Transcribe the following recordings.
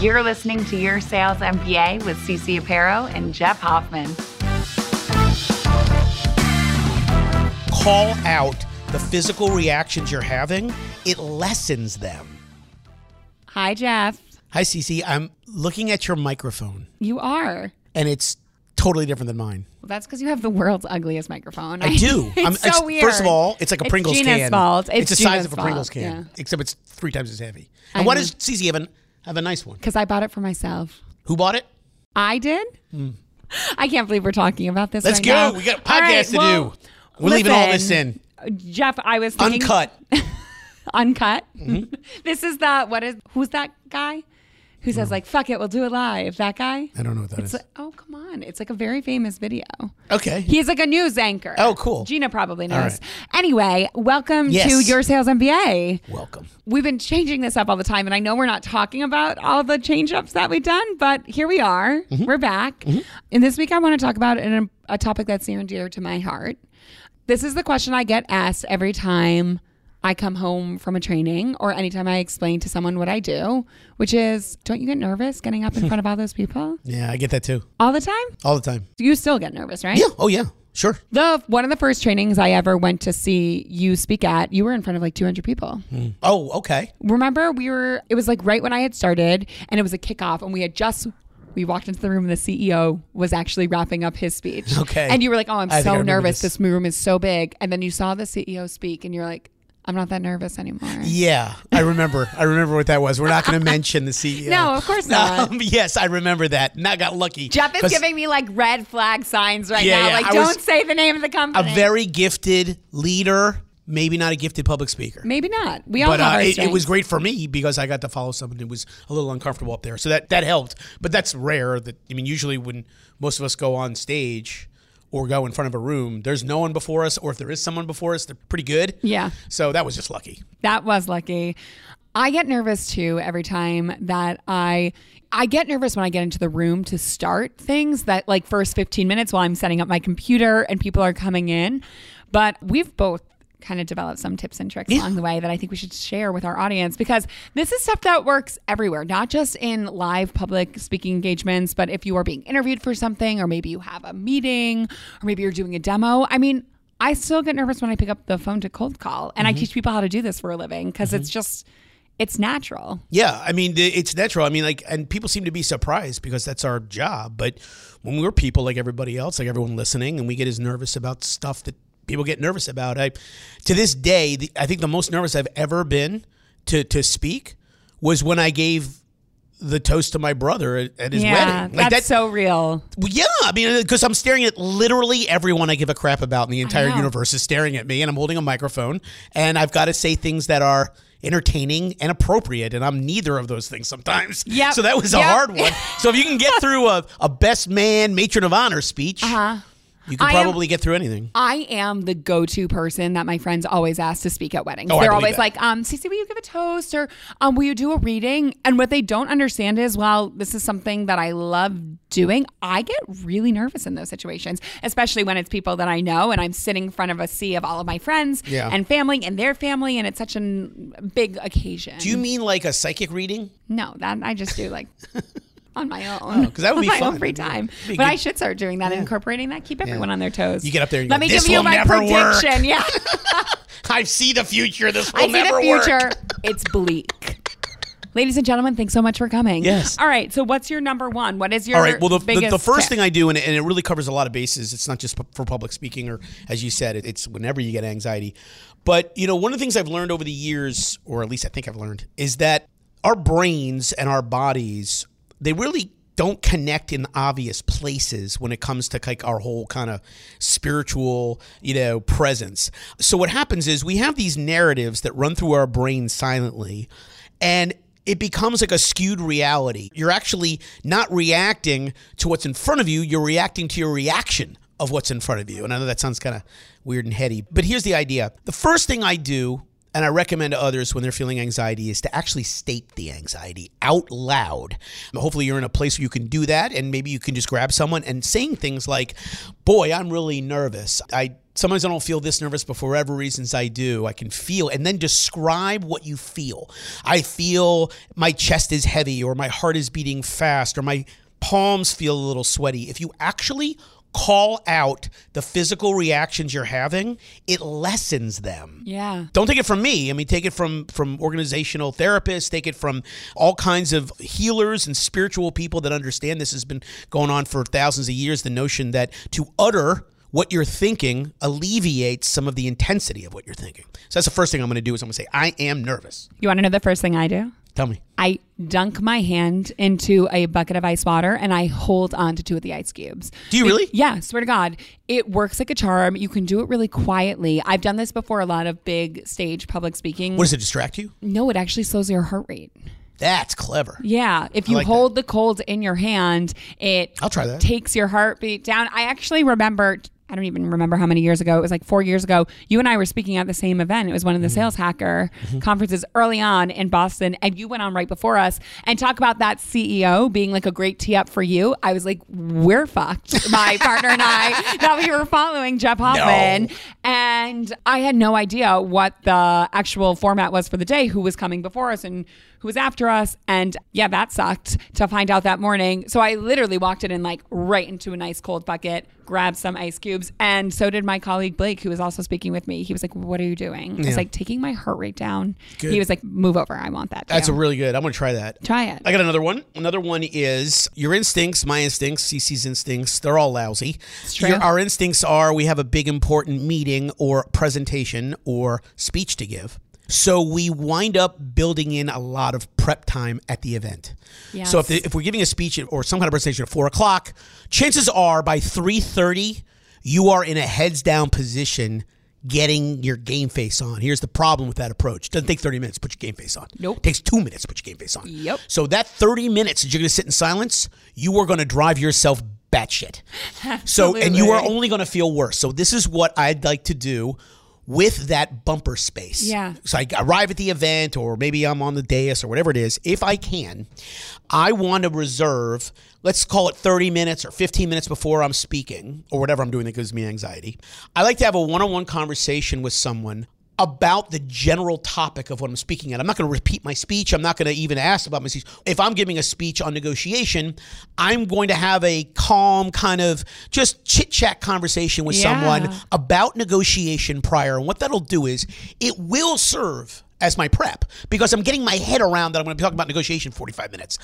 You're listening to Your Sales MBA with CC Aparo and Jeff Hoffman. Call out the physical reactions you're having, it lessens them. Hi, Jeff. Hi, CC. I'm looking at your microphone, You are. and it's totally different than mine. Well, that's because you have the world's ugliest microphone. I do. it's I'm- so weird. First of all, it's like a It's Pringles Gina's can. fault. It's, the size of a Pringles can, Yeah. except it's three times as heavy. I And why know. does Cece have, an, have a nice one? Because I bought it for myself. Who bought it? I did. I can't believe we're talking about this. Let's right go. now. We got a podcast right, to well, do. We're leaving all this in. Jeff, I was thinking Uncut. uncut. Mm-hmm. this is the what is who's that guy who says like fuck it, we'll do it live. That guy. I don't know what that It's is. like, oh come on, it's like a very famous video. okay. He's like a news anchor. Oh, cool. Gina probably knows. right. Anyway, welcome to Your Sales MBA. Welcome. We've been changing this up all the time, and I know we're not talking about all the change ups that we've done, but here we are. Mm-hmm. We're back. And this week, I want to talk about an, a topic that's near and dear to my heart. This is the question I get asked every time I come home from a training or anytime I explain to someone what I do, which is don't you get nervous getting up in front of all those people Yeah, I get that too. all the time? All the time. You still get nervous, right? Yeah. Oh, yeah. Sure. The one of the first trainings I ever went to see you speak at, you were in front of like 200 people. Hmm. Oh, okay. Remember, we were. It was like right when I had started, and it was a kickoff, and we had just. We walked into the room, and the CEO was actually wrapping up his speech. Okay. And you were like, "Oh, I'm I so nervous. this. This. room is so big." And then you saw the CEO speak, and you're like, "I'm not that nervous anymore." Yeah, I remember. I remember what that was. We're not going to mention the CEO. No, of course not. Um, yes, I remember that. And I got lucky. Jeff is giving me like red flag signs right Yeah, now. yeah, Like, I don't say the name of the company. a very gifted leader, maybe not a gifted public speaker. Maybe not. We all But uh, it, it was great for me because I got to follow someone who was a little uncomfortable up there. So that, that helped. But that's rare. That I mean, usually when most of us go on stage or go in front of a room, there's no one before us, or if there is someone before us, they're pretty good. Yeah. So that was just lucky. That was lucky. I get nervous too every time that I I get nervous when I get into the room to start things that like first 15 minutes while I'm setting up my computer and people are coming in. But we've both kind of developed some tips and tricks along the way that I think we should share with our audience because this is stuff that works everywhere, not just in live public speaking engagements, but if you are being interviewed for something or maybe you have a meeting or maybe you're doing a demo. I mean, I still get nervous when I pick up the phone to cold call and I mm-hmm. teach people how to do this for a living because it's mm-hmm. just it's natural. Yeah, I mean it's natural. I mean, like, and people seem to be surprised because that's our job. But when we're people like everybody else, like everyone listening, and we get as nervous about stuff that people get nervous about, I, to this day, the, I think the most nervous I've ever been to to speak was when I gave the toast to my brother at, at his yeah, wedding. Like that's that, so real. well, yeah, I mean, uh, because I'm staring at literally everyone I give a crap about in the entire universe is staring at me, and I'm holding a microphone, and I've got to say things that are entertaining and appropriate, and I'm neither of those things sometimes. Yep. So that was a Yep. hard one. So if you can get through a, a best man matron of honor speech, uh-huh. You can Uh-huh. Am- probably get through anything. I am the go-to person that my friends always ask to speak at weddings. Oh, They're always that. like, um, Cece, will you give a toast or um, will you do a reading? And what they don't understand is, while this is something that I love doing, I get really nervous in those situations, especially when it's people that I know and I'm sitting in front of a sea of all of my friends Yeah. and family and their family, and it's such a big occasion. Do you mean like a psychic reading? No, that I just do like on my own. Oh, 'cause that would be my fun. own free time. But I should start doing that, incorporating that, keep everyone on their toes. You get up there and let go, me "This give you my never work." prediction. Yeah, I see the future. This will I see never the future. work. It's bleak. Ladies and gentlemen, thanks so much for coming. Yes. All right. So, what's your number one? What is your All right. Well, the, the, the first tip? thing I do, and, and it really covers a lot of bases. It's not just for public speaking, or as you said, it's whenever you get anxiety. But you know, one of the things I've learned over the years, or at least I think I've learned, is that our brains and our bodies they really don't connect in obvious places when it comes to like our whole kind of spiritual, you know, presence. So what happens is we have these narratives that run through our brains silently, and it becomes like a skewed reality. You're actually not reacting to what's in front of you, you're reacting to your reaction of what's in front of you. And I know that sounds kind of weird and heady, but here's the idea. The first thing I do and I recommend to others when they're feeling anxiety is to actually state the anxiety out loud. Hopefully, you're in a place where you can do that, and maybe you can just grab someone and saying things like, "Boy, I'm really nervous. I." Sometimes I don't feel this nervous, but for whatever reasons I do, I can feel, and then describe what you feel. I feel my chest is heavy, or my heart is beating fast, or my palms feel a little sweaty. If you actually call out the physical reactions you're having, it lessens them. Yeah. Don't take it from me. I mean, take it from from organizational therapists, take it from all kinds of healers and spiritual people that understand this has been going on for thousands of years, the notion that to utter what you're thinking alleviates some of the intensity of what you're thinking. So that's the first thing I'm going to do is I'm going to say I am nervous. You want to know the first thing I do? Tell me. I dunk my hand into a bucket of ice water and I hold on to two of the ice cubes. Do you really? Yeah, swear to God. It works like a charm. You can do it really quietly. I've done this before a lot of big stage public speaking. What does it distract you? no, it actually slows your heart rate. That's clever. Yeah, if you like hold the cold in your hand, it I'll try that. takes your heartbeat down. I actually remember I don't even remember how many years ago. It was like 4 years ago. You and I were speaking at the same event. It was one of the Mm-hmm. sales hacker conferences early on in Boston and you went on right before us and talk about that CEO being like a great tee up for you. I was like, we're fucked. My partner and I that we were following Jeff Hoffman and I had no idea what the actual format was for the day, who was coming before us and who was after us. And yeah, that sucked to find out that morning. So I literally walked it in like right into a nice cold bucket, grabbed some ice cubes. And so did my colleague Blake, who was also speaking with me. He was like, What are you doing? I was like, Taking my heart rate down. Good. He was like, Move over. I want that. That's too." a really good. I'm going to try that. Try it. I got another one. Another one is your instincts, my instincts, CC's instincts. They're all lousy. Your- our instincts are we have a big important meeting or presentation or speech to give. So we wind up building in a lot of prep time at the event. So if, the, if we're giving a speech or some kind of presentation at four o'clock, chances are by three thirty you are in a heads down position getting your game face on. Here's the problem with that approach. doesn't take 30 minutes to put your game face on. Nope. takes two minutes to put your game face on. Yep. So that 30 minutes that you're going to sit in silence, you are going to drive yourself batshit. So, and you are only going to feel worse. So this is what I'd like to do with that bumper space. Yeah. So I arrive at the event, or maybe I'm on the dais, or whatever it is. If I can, I want to reserve. Let's call it 30 minutes or 15 minutes before I'm speaking, or whatever I'm doing that gives me anxiety. I like to have a one-on-one conversation with someone about the general topic of what I'm speaking at. I'm not going to repeat my speech. I'm not going to even ask about my speech. If I'm giving a speech on negotiation, I'm going to have a calm kind of just chit chat conversation with Yeah. someone about negotiation prior. And what that'll do is it will serve as my prep because I'm getting my head around that I'm going to be talking about negotiation 45 minutes.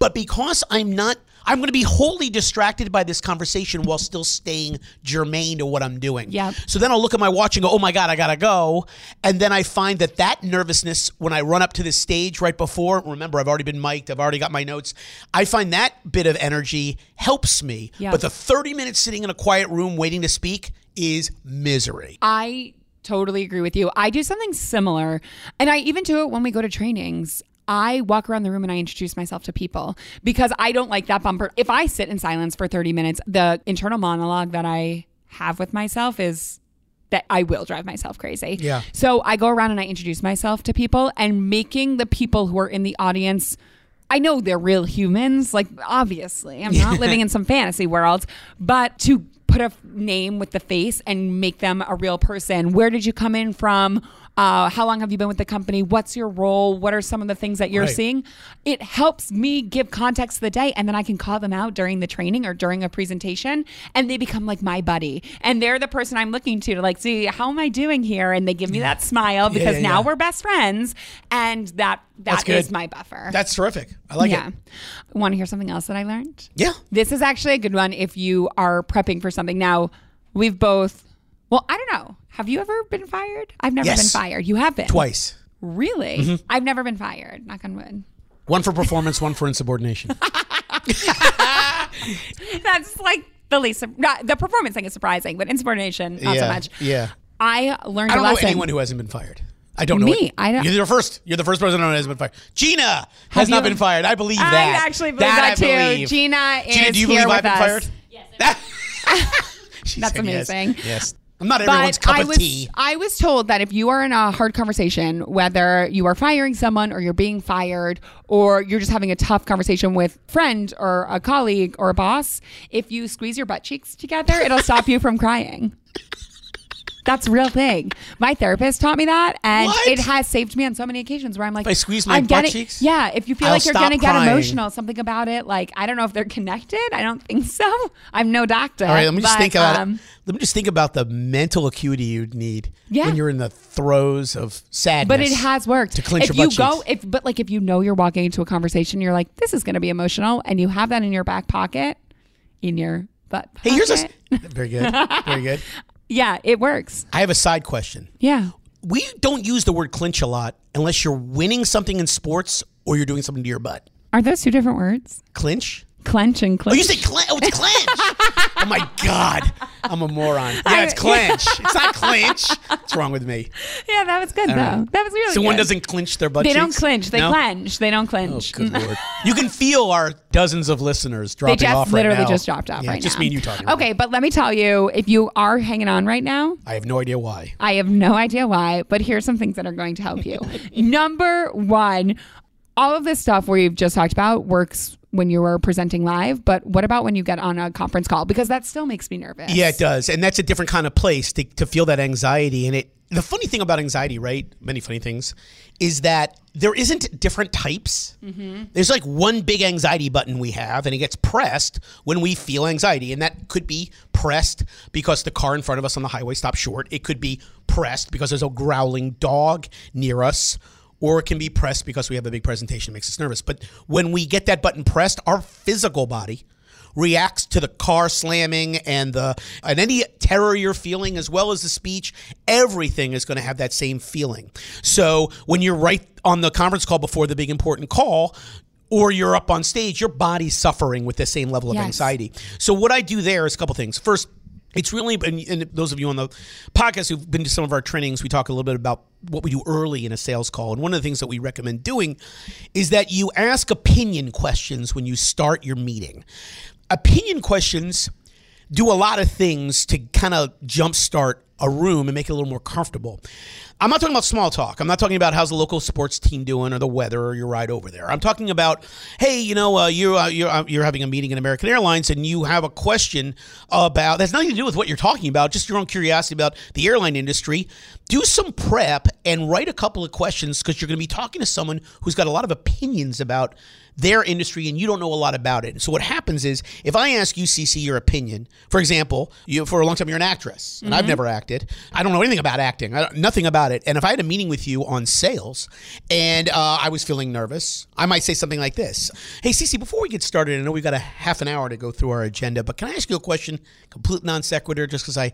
But because I'm not, I'm going to be wholly distracted by this conversation while still staying germane to what I'm doing. Yeah. So then I'll look at my watch and go, oh my God, I gotta go. And then I find that that nervousness when I run up to the stage right before, remember, I've already been mic'd, I've already got my notes. I find that bit of energy helps me. Yeah. But the 30 minutes sitting in a quiet room waiting to speak is misery. I totally agree with you. I do something similar, and I even do it when we go to trainings. I walk around the room and I introduce myself to people because I don't like that bumper. If I sit in silence for 30 minutes, the internal monologue that I have with myself is that I will drive myself crazy. Yeah. So I go around and I introduce myself to people and making the people who are in the audience I know they're real humans, like obviously. I'm not living in some fantasy world, but to put a name with the face and make them a real person. Where did you come in from? Uh, how long have you been with the company? What's your role? What are some of the things that you're Right. seeing? It helps me give context to the day, and then I can call them out during the training or during a presentation, and they become like my buddy. And they're the person I'm looking to to like see how am I doing here, and they give me that smile because yeah, now yeah. we're best friends, and that that is my buffer. That's terrific. I like yeah. it. Want to hear something else that I learned? Yeah. This is actually a good one if you are prepping for something. Now, we've both, well, I don't know. Have you ever been fired? I've never Yes. been fired. You have been? Twice. Really? Mm-hmm. I've never been fired. Knock on wood. One for performance, one for insubordination. That's like the least, not, the performance thing is surprising, but insubordination, not yeah. so much. Yeah. I learned I don't a know lesson. anyone who hasn't been fired. I don't know. Me, it. I don't- You're the first. You're the first person I know who hasn't been fired. Gina has you- not been fired. I believe that. I that. actually believe that, I too. believe. Gina is Gina, do you here believe with I've been us. fired? Yes. That's amazing. Yes. I'm not everyone's cup I of was, tea. I was told that if you are in a hard conversation, whether you are firing someone or you're being fired or you're just having a tough conversation with a friend or a colleague or a boss, if you squeeze your butt cheeks together, it'll stop you from crying. That's a real thing. My therapist taught me that, and What? it has saved me on so many occasions where I'm like, If I squeeze my I'm butt getting, cheeks, Yeah, if you feel I'll like you're stop gonna get emotional, something about it, like I don't know if they're connected. I don't think so. I'm no doctor. All right, let me just but, think about um, it. Let me just think about the mental acuity you'd need Yeah. when you're in the throes of sadness. But it has worked. to clench if your you butt go, cheeks. if but like if you know you're walking into a conversation, you're like, this is going to be emotional, and you have that in your back pocket, in your butt. Pocket. Hey, here's a very good, very good. yeah, it works. I have a side question. Yeah, We don't use the word clinch a lot unless you're winning something in sports or you're doing something to your butt. are those two different words? Clinch? Clench and clench. Oh, you say clench? Oh, it's clench. oh my god, I'm a moron. Yeah, it's clench. It's not clench. What's wrong with me? yeah, that was good though. That was really. So one doesn't clinch their butt They don't cheeks? clinch. They No? clench. They don't Oh, clench. good lord! You can feel our dozens of listeners They dropping just off right literally now. just dropped off Yeah, right just now. me and you talking. Okay, but let me tell you, if you are hanging on right now, now. I have no idea why. I have no idea why, but here's some things that are going to help you. Number one, all of this stuff we've just talked about works when you were presenting live, but what about when you get on a conference call? Because that still makes me nervous. Yeah, it does, and that's a different kind of place to, to feel that anxiety. And it, the funny thing about anxiety, right? Many funny things, is that there isn't different types. Mm-hmm. There's like one big anxiety button we have, and it gets pressed when we feel anxiety, and that could be pressed because the car in front of us on the highway stopped short. It could be pressed because there's a growling dog near us. Or it can be pressed because we have a big presentation, makes us nervous. But when we get that button pressed, our physical body, reacts to the car slamming and the and any terror you're feeling as well as the speech everything is going to have that same feeling so when you're right on the conference call before the big important call or you're up on stage your body's suffering with the same level of Yes. anxiety so what i do there is a couple things first it's really, and, and those of you on the podcast who've been to some of our trainings, we talk a little bit about what we do early in a sales call. And one of the things that we recommend doing is that you ask opinion questions when you start your meeting. Opinion questions do a lot of things to kind of jumpstart a room and make it a little more comfortable. I'm not talking about small talk. I'm not talking about how's the local sports team doing or the weather or your ride over there. I'm talking about, hey, you know, uh, you're uh, you're uh, you're having a meeting in American Airlines and you have a question about that's nothing to do with what you're talking about, just your own curiosity about the airline industry. Do some prep and write a couple of questions because you're going to be talking to someone who's got a lot of opinions about their industry and you don't know a lot about it. So what happens is if I ask you, CC, your opinion, for example, you for a long time you're an actress and I've never acted. I don't know anything about acting, I don't, nothing about it. And if I had a meeting with you on sales and uh, I was feeling nervous, I might say something like this: Hey, CC, before we get started, I know we've got a half an hour to go through our agenda, but can I ask you a question, complete non sequitur, just because I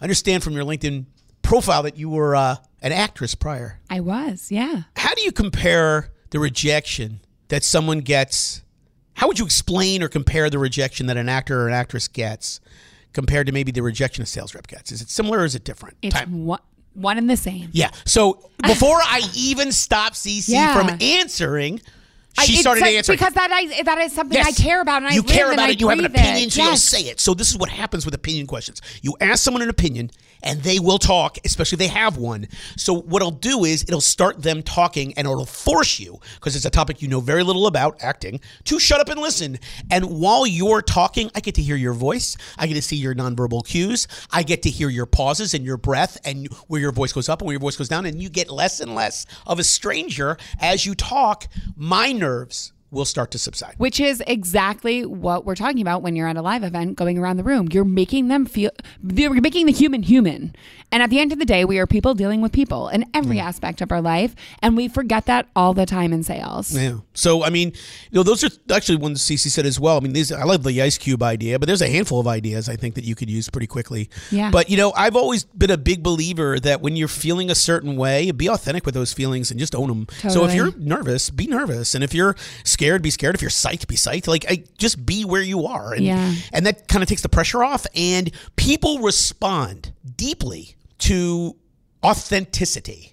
understand from your LinkedIn profile that you were uh, an actress prior I was. Yeah. how do you compare the rejection that someone gets? How would you explain or compare the rejection that an actor or an actress gets compared to maybe the rejection a sales rep gets? Is it similar or is it different? It's Time. one, one and the same. Yeah. So before I even stop CC Yeah. from answering, she it's started like- answering. because that I that is something Yes. I care about and I you live care and about I it. You have an breathe it. opinion, so you'll say it. So this is what happens with opinion questions. You ask someone an opinion, and they will talk, especially if they have one. So what it'll do is it'll start them talking, and it'll force you because it's a topic you know very little about, acting, to shut up and listen. And while you're talking, I get to hear your voice. I get to see your nonverbal cues. I get to hear your pauses and your breath, and where your voice goes up and where your voice goes down, and you get less and less of a stranger as you talk. My nerves will start to subside. Which is exactly what we're talking about when you're at a live event going around the room. You're making them feel, you're making the human human. And at the end of the day, we are people dealing with people in every aspect of our life. And we forget that all the time in sales. Yeah. So I mean, you know, those are actually ones CC said as well. I mean, these I love the ice cube idea, but there's a handful of ideas I think that you could use pretty quickly. Yeah. But you know, I've always been a big believer that when you're feeling a certain way, be authentic with those feelings and just own them. So if you're nervous, be nervous, and if you're scared, be scared. If you're psyched, be psyched. Like, I just be where you are, and Yeah. and that kind of takes the pressure off, and people respond deeply to authenticity.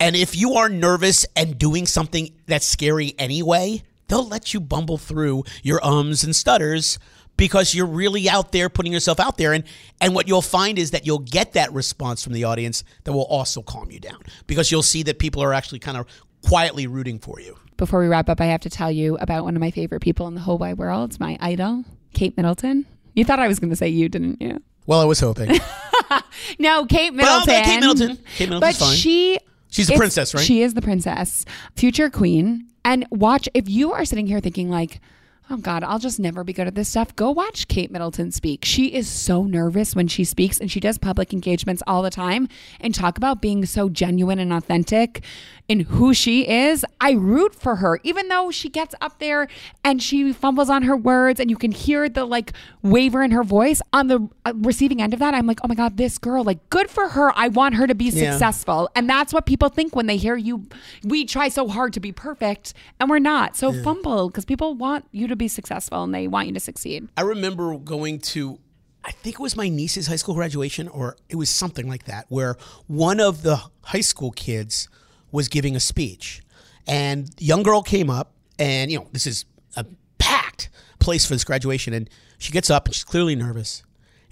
And if you are nervous and doing something that's scary anyway, they'll let you bumble through your ums and stutters because you're really out there putting yourself out there and and what you'll find is that you'll get that response from the audience that will also calm you down because you'll see that people are actually kind of quietly rooting for you. Before we wrap up, I have to tell you about one of my favorite people in the whole wide world. It's my idol, Kate Middleton. You thought I was going to say you, didn't you? Well, I was hoping. No, Kate Well, Middleton. Kate Middleton. Kate Middleton's but fine. she She's the princess, right? She is the princess, future queen. And watch if you are sitting here thinking like, oh God, I'll just never be good at this stuff. Go watch Kate Middleton speak. She is so nervous when she speaks, and she does public engagements all the time. And talk about being so genuine and authentic in who she is. I root for her, even though she gets up there and she fumbles on her words, and you can hear the like waver in her voice. On the uh, receiving end of that, I'm like, oh my God, this girl, like, good for her. I want her to be Yeah. successful. And that's what people think when they hear you. We try so hard to be perfect and we're not. So fumble because people want you to be successful and they want you to succeed. I remember going to, I think it was my niece's high school graduation, or it was something like that, where one of the high school kids was giving a speech. And young girl came up, and, you know, this is a packed place for this graduation. And she gets up, and she's clearly nervous.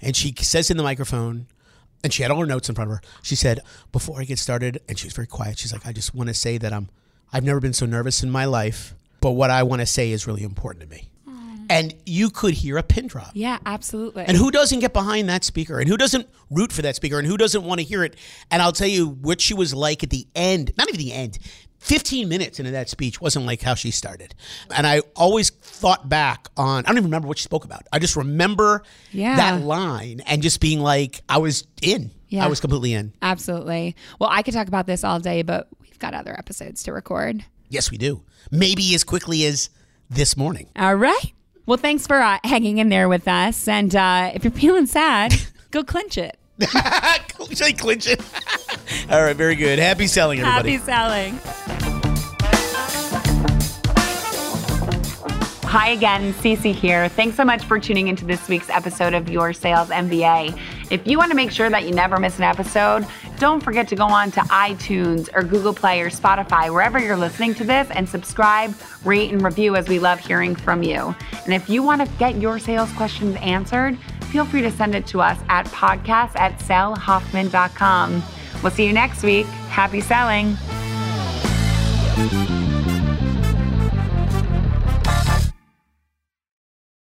And she says in the microphone, and she had all her notes in front of her. She said, "Before I get started," and she was very quiet. She's like, "I just want to say that I'm, I've never been so nervous in my life, but what I want to say is really important to me." Hmm. And you could hear a pin drop. Yeah, absolutely. And who doesn't get behind that speaker? And who doesn't root for that speaker? And who doesn't want to hear it? And I'll tell you what she was like at the end, not even the end, 15 minutes into that speech wasn't like how she started. And I always thought back on, I don't even remember what she spoke about. I just remember Yeah. that line and just being like, I was in. Yeah. I was completely in. absolutely. Well, I could talk about this all day, but we've got other episodes to record. Yes, we do. Maybe as quickly as this morning. All right. Well, thanks for uh, hanging in there with us. And uh, if you're feeling sad, go clinch it. Should I clinch it? All right, very good. Happy selling, everybody. Happy selling. Hi again, Cece here. Thanks so much for tuning into this week's episode of Your Sales MBA. If you want to make sure that you never miss an episode, don't forget to go on to iTunes or Google Play or Spotify, wherever you're listening to this, and subscribe, rate, and review as we love hearing from you. And if you want to get your sales questions answered, feel free to send it to us at podcast at sellhoffman.com. We'll see you next week. Happy selling.